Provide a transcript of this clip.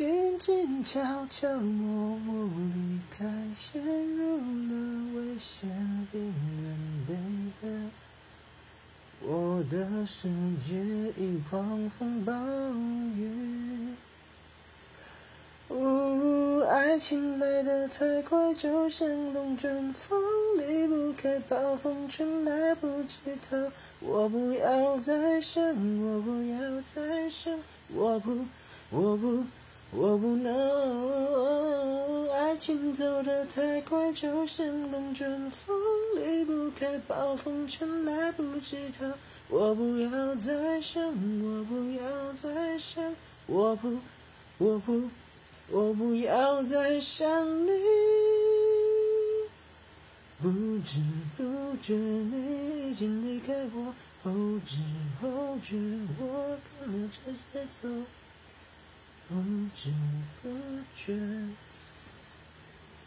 静静悄悄默默离开，陷入了危险边缘，baby。我的世界已狂风暴雨。呜，爱情来得太快，就像龙卷风，离不开暴风圈，来不及逃。我不要再想，我不要再想，我不，我不，我不能。爱情走得太快，就像龙卷风，离不开暴风圈，来不及逃。我不要再想，我不要再想，我不，我不。我不要再想你，不知不觉你已经离开我，后知后觉我跟着节奏，不知不觉。